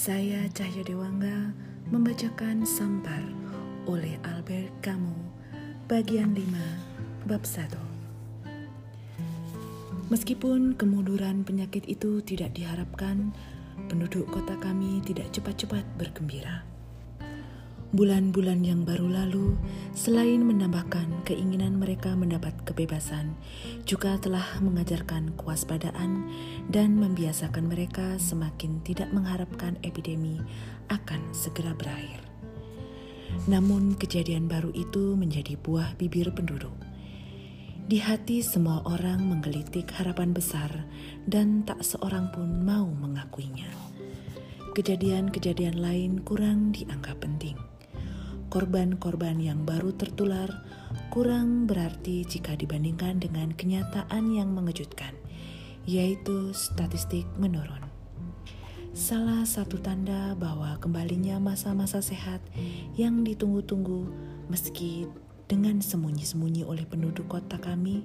Saya Cahya Dewangga membacakan Sampar oleh Albert Camus bagian 5 bab 1. Meskipun kemunduran penyakit itu tidak diharapkan, penduduk kota kami tidak cepat-cepat bergembira. Bulan-bulan yang baru lalu, selain menambahkan keinginan mereka mendapat kebebasan, juga telah mengajarkan kewaspadaan dan membiasakan mereka semakin tidak mengharapkan epidemi akan segera berakhir. Namun, kejadian baru itu menjadi buah bibir penduduk. Di hati semua orang menggelitik harapan besar, dan tak seorang pun mau mengakuinya. Kejadian-kejadian lain kurang dianggap penting korban-korban yang baru tertular kurang berarti jika dibandingkan dengan kenyataan yang mengejutkan, yaitu statistik menurun. Salah satu tanda bahwa kembalinya masa-masa sehat yang ditunggu-tunggu meski dengan sembunyi-sembunyi oleh penduduk kota kami,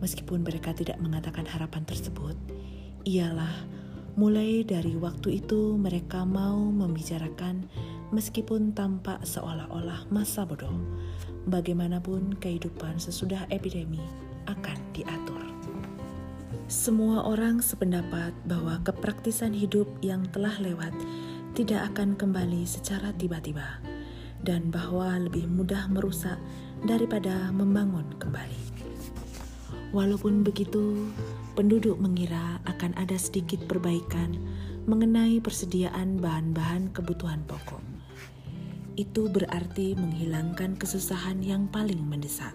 meskipun mereka tidak mengatakan harapan tersebut, ialah mulai dari waktu itu mereka mau membicarakan meskipun tampak seolah-olah masa bodoh. Bagaimanapun kehidupan sesudah epidemi akan diatur. Semua orang sependapat bahwa kepraktisan hidup yang telah lewat tidak akan kembali secara tiba-tiba dan bahwa lebih mudah merusak daripada membangun kembali. Walaupun begitu, penduduk mengira akan ada sedikit perbaikan mengenai persediaan bahan-bahan kebutuhan pokok itu berarti menghilangkan kesusahan yang paling mendesak.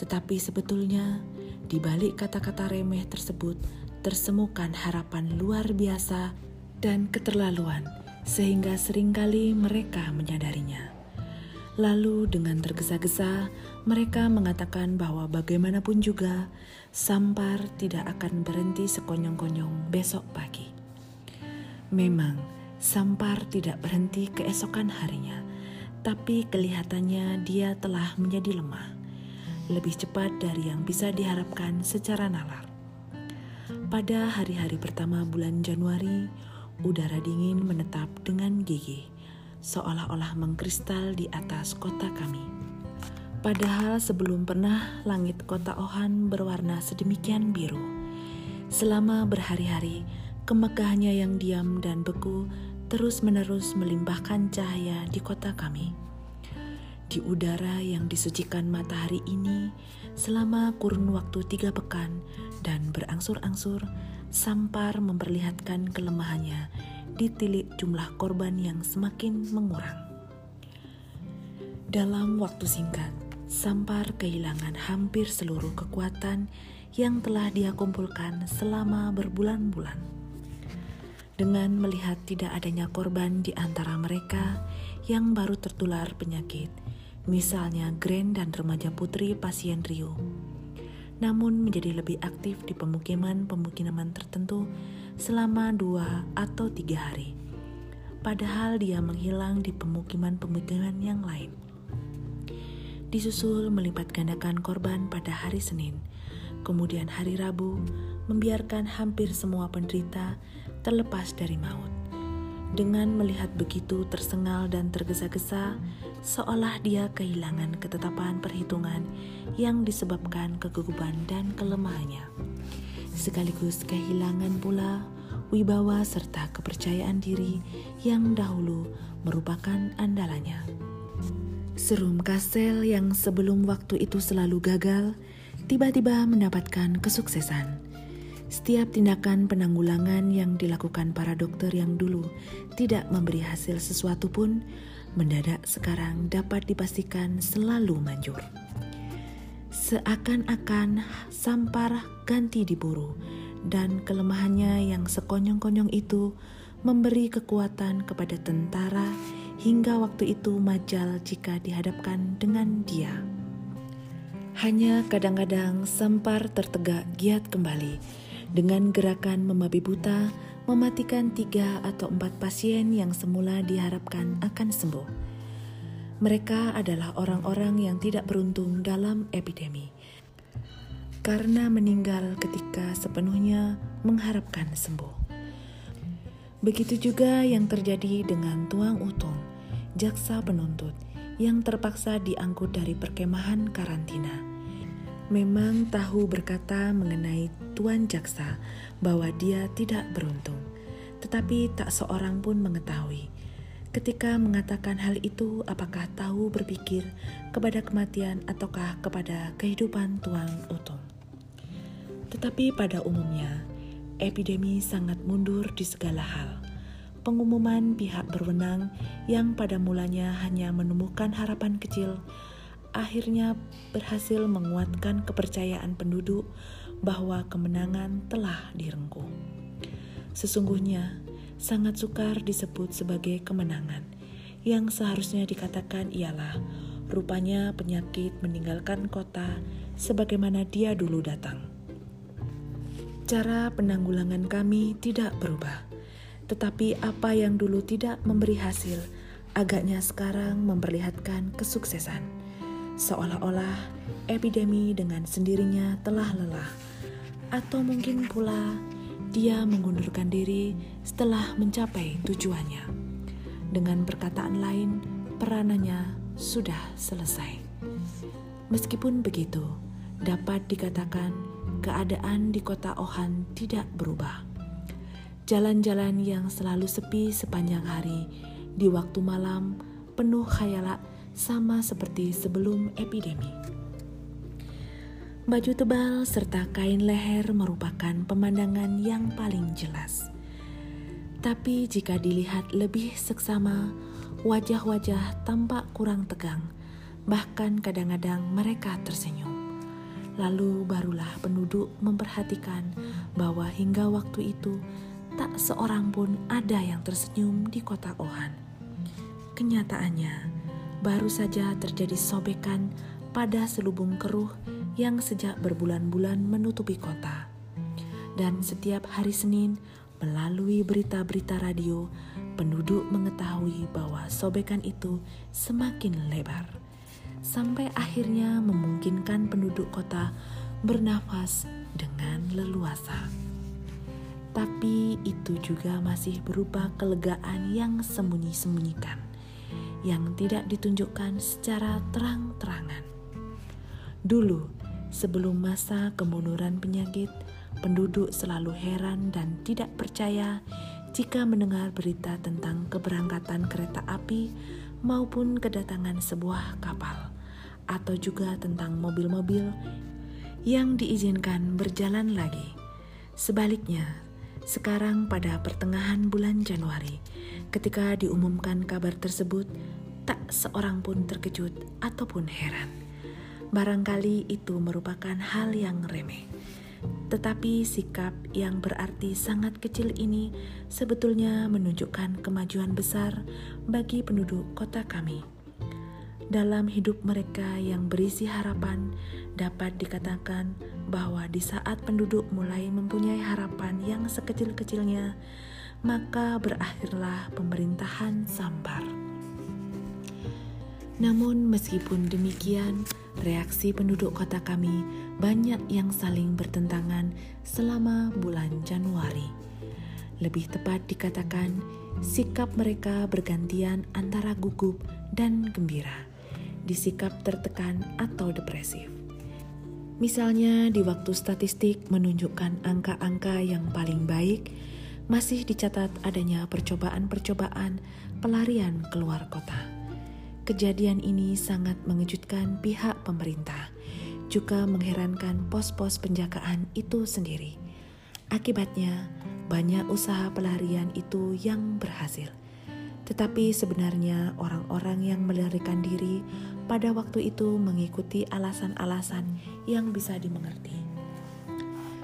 Tetapi sebetulnya, di balik kata-kata remeh tersebut tersemukan harapan luar biasa dan keterlaluan, sehingga sering kali mereka menyadarinya. Lalu dengan tergesa-gesa, mereka mengatakan bahwa bagaimanapun juga, Sampar tidak akan berhenti sekonyong-konyong besok pagi. Memang, Sampar tidak berhenti keesokan harinya, tapi kelihatannya dia telah menjadi lemah, lebih cepat dari yang bisa diharapkan secara nalar. Pada hari-hari pertama bulan Januari, udara dingin menetap dengan gigi, seolah-olah mengkristal di atas kota kami. Padahal sebelum pernah langit kota Ohan berwarna sedemikian biru. Selama berhari-hari, kemegahannya yang diam dan beku terus-menerus melimpahkan cahaya di kota kami. Di udara yang disucikan matahari ini, selama kurun waktu tiga pekan dan berangsur-angsur, Sampar memperlihatkan kelemahannya di tilik jumlah korban yang semakin mengurang. Dalam waktu singkat, Sampar kehilangan hampir seluruh kekuatan yang telah dia kumpulkan selama berbulan-bulan dengan melihat tidak adanya korban di antara mereka yang baru tertular penyakit, misalnya Grand dan remaja putri pasien Rio. Namun menjadi lebih aktif di pemukiman-pemukiman tertentu selama dua atau tiga hari. Padahal dia menghilang di pemukiman-pemukiman yang lain. Disusul melipat gandakan korban pada hari Senin, kemudian hari Rabu, membiarkan hampir semua penderita terlepas dari maut. Dengan melihat begitu tersengal dan tergesa-gesa, seolah dia kehilangan ketetapan perhitungan yang disebabkan kegugupan dan kelemahannya. Sekaligus kehilangan pula wibawa serta kepercayaan diri yang dahulu merupakan andalannya. Serum Kastel yang sebelum waktu itu selalu gagal, tiba-tiba mendapatkan kesuksesan setiap tindakan penanggulangan yang dilakukan para dokter yang dulu tidak memberi hasil sesuatu pun, mendadak sekarang dapat dipastikan selalu manjur. Seakan-akan sampar ganti diburu, dan kelemahannya yang sekonyong-konyong itu memberi kekuatan kepada tentara hingga waktu itu majal jika dihadapkan dengan dia. Hanya kadang-kadang Sampar tertegak giat kembali dengan gerakan membabi buta mematikan tiga atau empat pasien yang semula diharapkan akan sembuh. Mereka adalah orang-orang yang tidak beruntung dalam epidemi karena meninggal ketika sepenuhnya mengharapkan sembuh. Begitu juga yang terjadi dengan Tuang Utung, jaksa penuntut yang terpaksa diangkut dari perkemahan karantina. Memang tahu berkata mengenai Tuan Jaksa bahwa dia tidak beruntung, tetapi tak seorang pun mengetahui. Ketika mengatakan hal itu, apakah tahu berpikir kepada kematian ataukah kepada kehidupan Tuan Utung? Tetapi pada umumnya, epidemi sangat mundur di segala hal. Pengumuman pihak berwenang yang pada mulanya hanya menemukan harapan kecil, akhirnya berhasil menguatkan kepercayaan penduduk bahwa kemenangan telah direngkuh. Sesungguhnya, sangat sukar disebut sebagai kemenangan. Yang seharusnya dikatakan ialah rupanya penyakit meninggalkan kota sebagaimana dia dulu datang. Cara penanggulangan kami tidak berubah, tetapi apa yang dulu tidak memberi hasil, agaknya sekarang memperlihatkan kesuksesan. Seolah-olah epidemi dengan sendirinya telah lelah, atau mungkin pula dia mengundurkan diri setelah mencapai tujuannya. Dengan perkataan lain, peranannya sudah selesai. Meskipun begitu, dapat dikatakan keadaan di kota Ohan tidak berubah. Jalan-jalan yang selalu sepi sepanjang hari, di waktu malam penuh khayalak sama seperti sebelum epidemi. Baju tebal serta kain leher merupakan pemandangan yang paling jelas. Tapi jika dilihat lebih seksama, wajah-wajah tampak kurang tegang, bahkan kadang-kadang mereka tersenyum. Lalu barulah penduduk memperhatikan bahwa hingga waktu itu tak seorang pun ada yang tersenyum di kota Ohan. Kenyataannya, baru saja terjadi sobekan pada selubung keruh yang sejak berbulan-bulan menutupi kota. Dan setiap hari Senin, melalui berita-berita radio, penduduk mengetahui bahwa sobekan itu semakin lebar sampai akhirnya memungkinkan penduduk kota bernafas dengan leluasa. Tapi itu juga masih berupa kelegaan yang sembunyi-sembunyikan, yang tidak ditunjukkan secara terang-terangan. Dulu, sebelum masa kemunduran penyakit, penduduk selalu heran dan tidak percaya jika mendengar berita tentang keberangkatan kereta api maupun kedatangan sebuah kapal atau juga tentang mobil-mobil yang diizinkan berjalan lagi. Sebaliknya, sekarang pada pertengahan bulan Januari, ketika diumumkan kabar tersebut, tak seorang pun terkejut ataupun heran. Barangkali itu merupakan hal yang remeh. Tetapi sikap yang berarti sangat kecil ini sebetulnya menunjukkan kemajuan besar bagi penduduk kota kami dalam hidup mereka yang berisi harapan, dapat dikatakan bahwa di saat penduduk mulai mempunyai harapan yang sekecil-kecilnya, maka berakhirlah pemerintahan Sampar. Namun, meskipun demikian, reaksi penduduk kota kami banyak yang saling bertentangan selama bulan Januari. Lebih tepat dikatakan, sikap mereka bergantian antara gugup dan gembira disikap tertekan atau depresif. Misalnya di waktu statistik menunjukkan angka-angka yang paling baik, masih dicatat adanya percobaan-percobaan pelarian keluar kota. Kejadian ini sangat mengejutkan pihak pemerintah, juga mengherankan pos-pos penjagaan itu sendiri. Akibatnya, banyak usaha pelarian itu yang berhasil. Tetapi sebenarnya orang-orang yang melarikan diri pada waktu itu mengikuti alasan-alasan yang bisa dimengerti.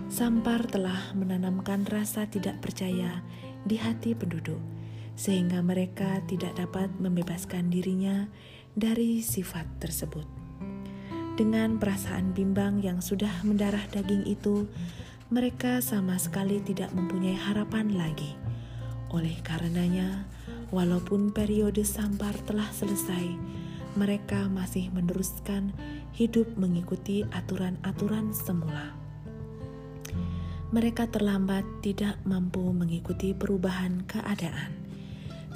Sampar telah menanamkan rasa tidak percaya di hati penduduk, sehingga mereka tidak dapat membebaskan dirinya dari sifat tersebut. Dengan perasaan bimbang yang sudah mendarah daging itu, mereka sama sekali tidak mempunyai harapan lagi. Oleh karenanya, walaupun periode sampar telah selesai, mereka masih meneruskan hidup mengikuti aturan-aturan semula. mereka terlambat tidak mampu mengikuti perubahan keadaan.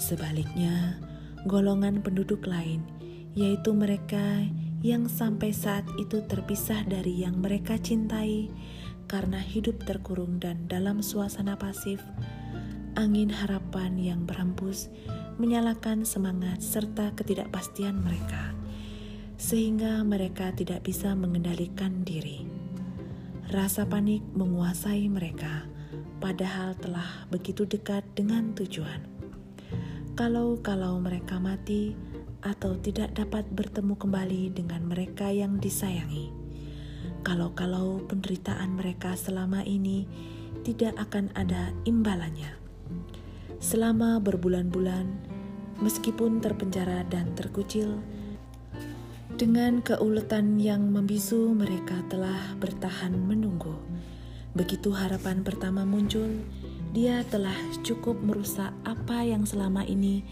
Sebaliknya, golongan penduduk lain, yaitu mereka yang sampai saat itu terpisah dari yang mereka cintai karena hidup terkurung dan dalam suasana pasif, angin harapan yang berhembus menyalakan semangat serta ketidakpastian mereka, sehingga mereka tidak bisa mengendalikan diri. Rasa panik menguasai mereka, padahal telah begitu dekat dengan tujuan. Kalau-kalau mereka mati atau tidak dapat bertemu kembali dengan mereka yang disayangi, kalau-kalau penderitaan mereka selama ini tidak akan ada imbalannya. Selama berbulan-bulan, meskipun terpenjara dan terkucil, dengan keuletan yang membisu, mereka telah bertahan menunggu. Begitu harapan pertama muncul, dia telah cukup merusak apa yang selama ini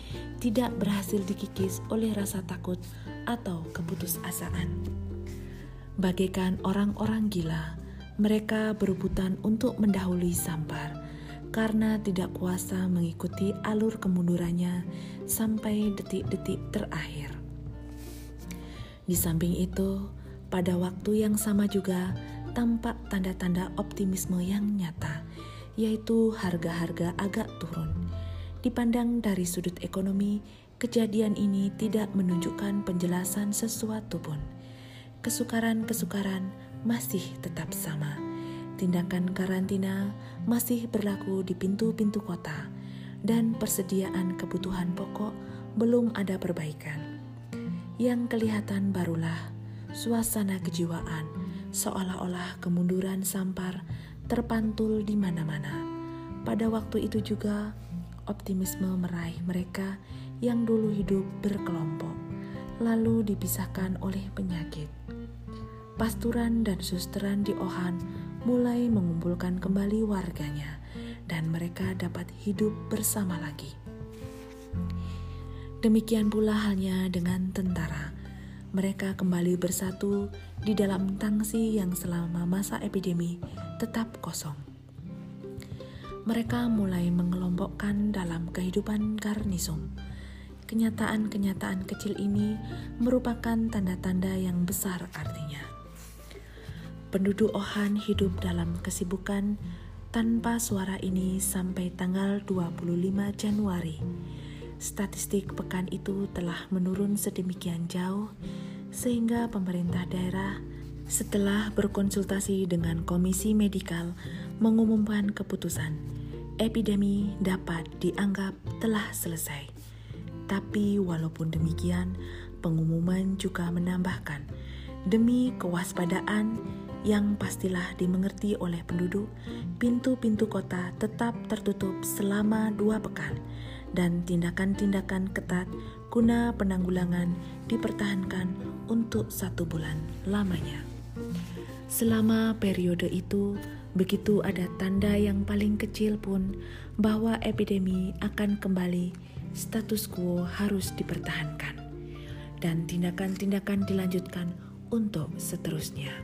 tidak berhasil dikikis oleh rasa takut atau keputusasaan. Bagaikan orang-orang gila, mereka berebutan untuk mendahului Sampar karena tidak kuasa mengikuti alur kemundurannya sampai detik-detik terakhir. Di samping itu, pada waktu yang sama juga tampak tanda-tanda optimisme yang nyata, yaitu harga-harga agak turun. Dipandang dari sudut ekonomi, kejadian ini tidak menunjukkan penjelasan sesuatu pun. Kesukaran-kesukaran masih tetap sama. Tindakan karantina masih berlaku di pintu-pintu kota, dan persediaan kebutuhan pokok belum ada perbaikan. Yang kelihatan barulah suasana kejiwaan, seolah-olah kemunduran sampar terpantul di mana-mana. Pada waktu itu juga, optimisme meraih mereka yang dulu hidup berkelompok, lalu dipisahkan oleh penyakit. Pasturan dan susteran di Ohan mulai mengumpulkan kembali warganya, dan mereka dapat hidup bersama lagi. Demikian pula halnya dengan tentara. Mereka kembali bersatu di dalam tangsi yang selama masa epidemi tetap kosong. Mereka mulai mengelompokkan dalam kehidupan garnisum. Kenyataan-kenyataan kecil ini merupakan tanda-tanda yang besar artinya. Penduduk Ohan hidup dalam kesibukan tanpa suara ini sampai tanggal 25 Januari Statistik pekan itu telah menurun sedemikian jauh sehingga pemerintah daerah setelah berkonsultasi dengan komisi medikal mengumumkan keputusan epidemi dapat dianggap telah selesai. Tapi walaupun demikian, pengumuman juga menambahkan demi kewaspadaan yang pastilah dimengerti oleh penduduk, pintu-pintu kota tetap tertutup selama dua pekan dan tindakan-tindakan ketat guna penanggulangan dipertahankan untuk satu bulan lamanya. Selama periode itu, begitu ada tanda yang paling kecil pun bahwa epidemi akan kembali, status quo harus dipertahankan, dan tindakan-tindakan dilanjutkan untuk seterusnya.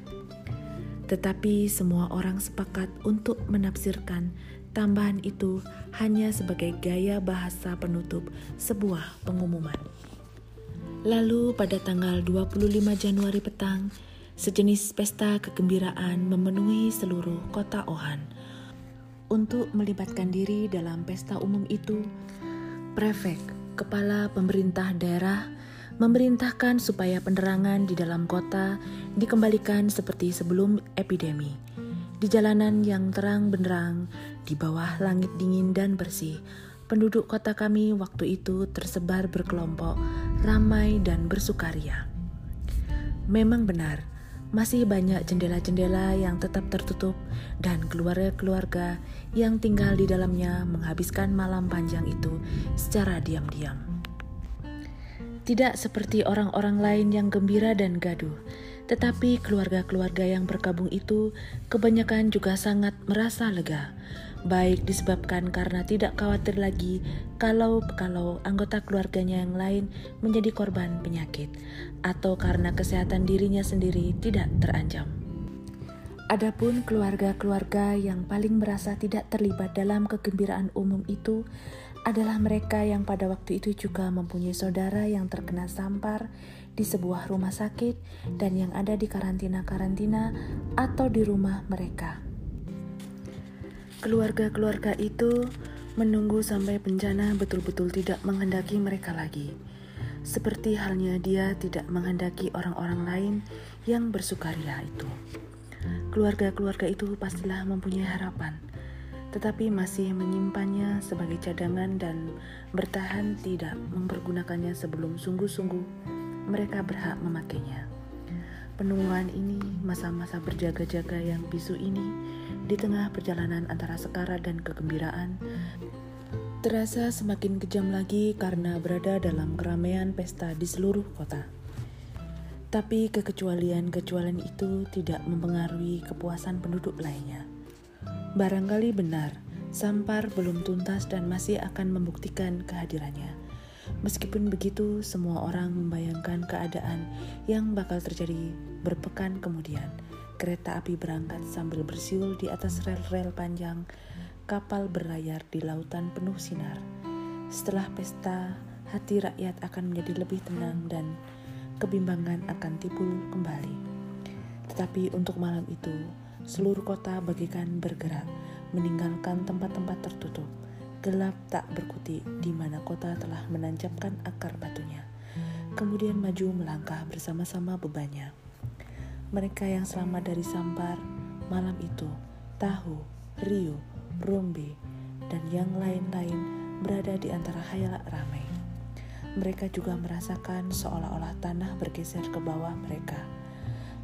Tetapi semua orang sepakat untuk menafsirkan Tambahan itu hanya sebagai gaya bahasa penutup sebuah pengumuman. Lalu pada tanggal 25 Januari petang, sejenis pesta kegembiraan memenuhi seluruh kota Ohan. Untuk melibatkan diri dalam pesta umum itu, prefek, kepala pemerintah daerah, memerintahkan supaya penerangan di dalam kota dikembalikan seperti sebelum epidemi. Di jalanan yang terang benderang, di bawah langit dingin dan bersih, penduduk kota kami waktu itu tersebar berkelompok, ramai dan bersukaria. Memang benar, masih banyak jendela-jendela yang tetap tertutup dan keluarga-keluarga yang tinggal di dalamnya menghabiskan malam panjang itu secara diam-diam. Tidak seperti orang-orang lain yang gembira dan gaduh, tetapi keluarga-keluarga yang berkabung itu kebanyakan juga sangat merasa lega, baik disebabkan karena tidak khawatir lagi kalau kalau anggota keluarganya yang lain menjadi korban penyakit, atau karena kesehatan dirinya sendiri tidak terancam. Adapun keluarga-keluarga yang paling merasa tidak terlibat dalam kegembiraan umum itu adalah mereka yang pada waktu itu juga mempunyai saudara yang terkena sampar di sebuah rumah sakit dan yang ada di karantina-karantina atau di rumah mereka. Keluarga-keluarga itu menunggu sampai bencana betul-betul tidak menghendaki mereka lagi. Seperti halnya dia tidak menghendaki orang-orang lain yang bersukaria itu. Keluarga-keluarga itu pastilah mempunyai harapan, tetapi masih menyimpannya sebagai cadangan dan bertahan tidak mempergunakannya sebelum sungguh-sungguh mereka berhak memakainya. Penungguan ini, masa-masa berjaga-jaga yang bisu ini, di tengah perjalanan antara sekarat dan kegembiraan, terasa semakin kejam lagi karena berada dalam keramaian pesta di seluruh kota. Tapi kekecualian-kecualian itu tidak mempengaruhi kepuasan penduduk lainnya. Barangkali benar, Sampar belum tuntas dan masih akan membuktikan kehadirannya. Meskipun begitu, semua orang membayangkan keadaan yang bakal terjadi berpekan kemudian. Kereta api berangkat sambil bersiul di atas rel-rel panjang, kapal berlayar di lautan penuh sinar. Setelah pesta, hati rakyat akan menjadi lebih tenang dan kebimbangan akan timbul kembali. Tetapi untuk malam itu, seluruh kota bagikan bergerak, meninggalkan tempat-tempat tertutup, gelap tak berkutik di mana kota telah menancapkan akar batunya. Kemudian maju melangkah bersama-sama bebannya. Mereka yang selamat dari sampar malam itu, tahu, Rio, Rombe, dan yang lain-lain berada di antara hayalak ramai mereka juga merasakan seolah-olah tanah bergeser ke bawah mereka.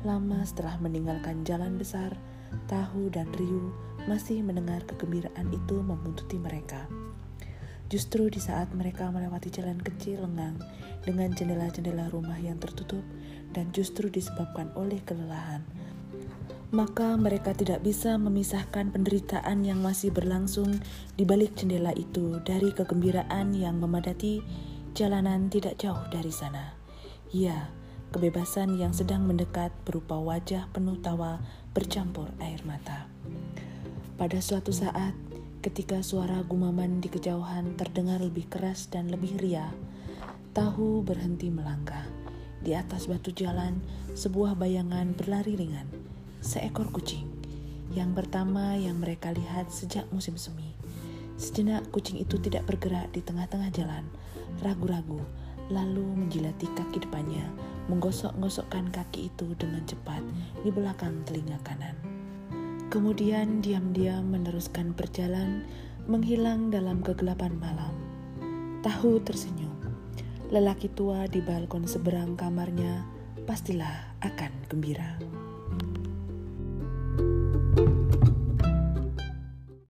Lama setelah meninggalkan jalan besar, Tahu dan Ryu masih mendengar kegembiraan itu membuntuti mereka. Justru di saat mereka melewati jalan kecil lengang dengan jendela-jendela rumah yang tertutup dan justru disebabkan oleh kelelahan, maka mereka tidak bisa memisahkan penderitaan yang masih berlangsung di balik jendela itu dari kegembiraan yang memadati Jalanan tidak jauh dari sana. Ya, kebebasan yang sedang mendekat berupa wajah penuh tawa bercampur air mata. Pada suatu saat, ketika suara gumaman di kejauhan terdengar lebih keras dan lebih ria, tahu berhenti melangkah. Di atas batu jalan, sebuah bayangan berlari ringan. Seekor kucing. Yang pertama yang mereka lihat sejak musim semi. Sejenak kucing itu tidak bergerak di tengah-tengah jalan, ragu-ragu, lalu menjilati kaki depannya, menggosok-gosokkan kaki itu dengan cepat di belakang telinga kanan. Kemudian diam-diam meneruskan perjalanan menghilang dalam kegelapan malam. Tahu tersenyum. Lelaki tua di balkon seberang kamarnya pastilah akan gembira.